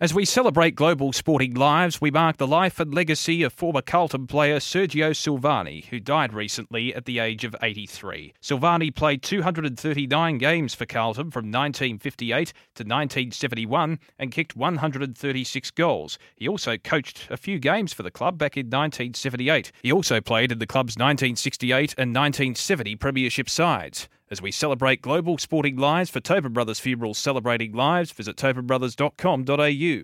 As we celebrate global sporting lives, we mark the life and legacy of former Carlton player Sergio Silvagni, who died recently at the age of 83. Silvagni played 239 games for Carlton from 1958 to 1971 and kicked 136 goals. He also coached a few games for the club back in 1978. He also played in the club's 1968 and 1970 Premiership sides. As we celebrate global sporting lives for Tobin Brothers Funerals Celebrating Lives, visit tobinbrothers.com.au.